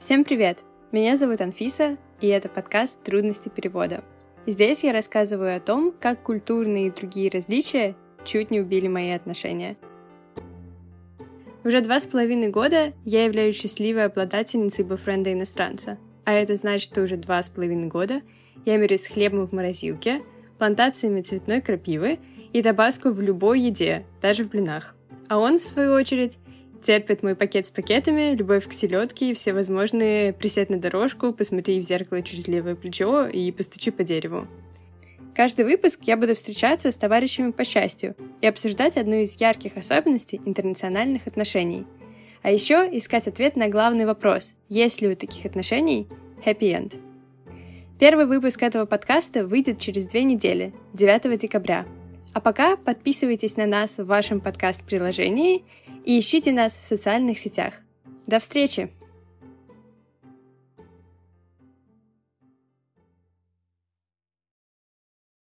Всем привет! Меня зовут Анфиса, и это подкаст «Трудности перевода». Здесь я рассказываю о том, как культурные и другие различия чуть не убили мои отношения. Уже два с половиной года я являюсь счастливой обладательницей бойфренда иностранца, а это значит, что уже два с половиной года я мирюсь с хлебом в морозилке, плантациями цветной крапивы и табаско в любой еде, даже в блинах. А он, в свою очередь, терпит мой пакет с пакетами, любовь к селедке и все возможные присядь на дорожку, посмотри в зеркало через левое плечо и постучи по дереву. Каждый выпуск я буду встречаться с товарищами по счастью и обсуждать одну из ярких особенностей интернациональных отношений. А еще искать ответ на главный вопрос, есть ли у таких отношений happy end. Первый выпуск этого подкаста выйдет через две недели, 9 декабря. А пока подписывайтесь на нас в вашем подкаст-приложении и ищите нас в социальных сетях. До встречи!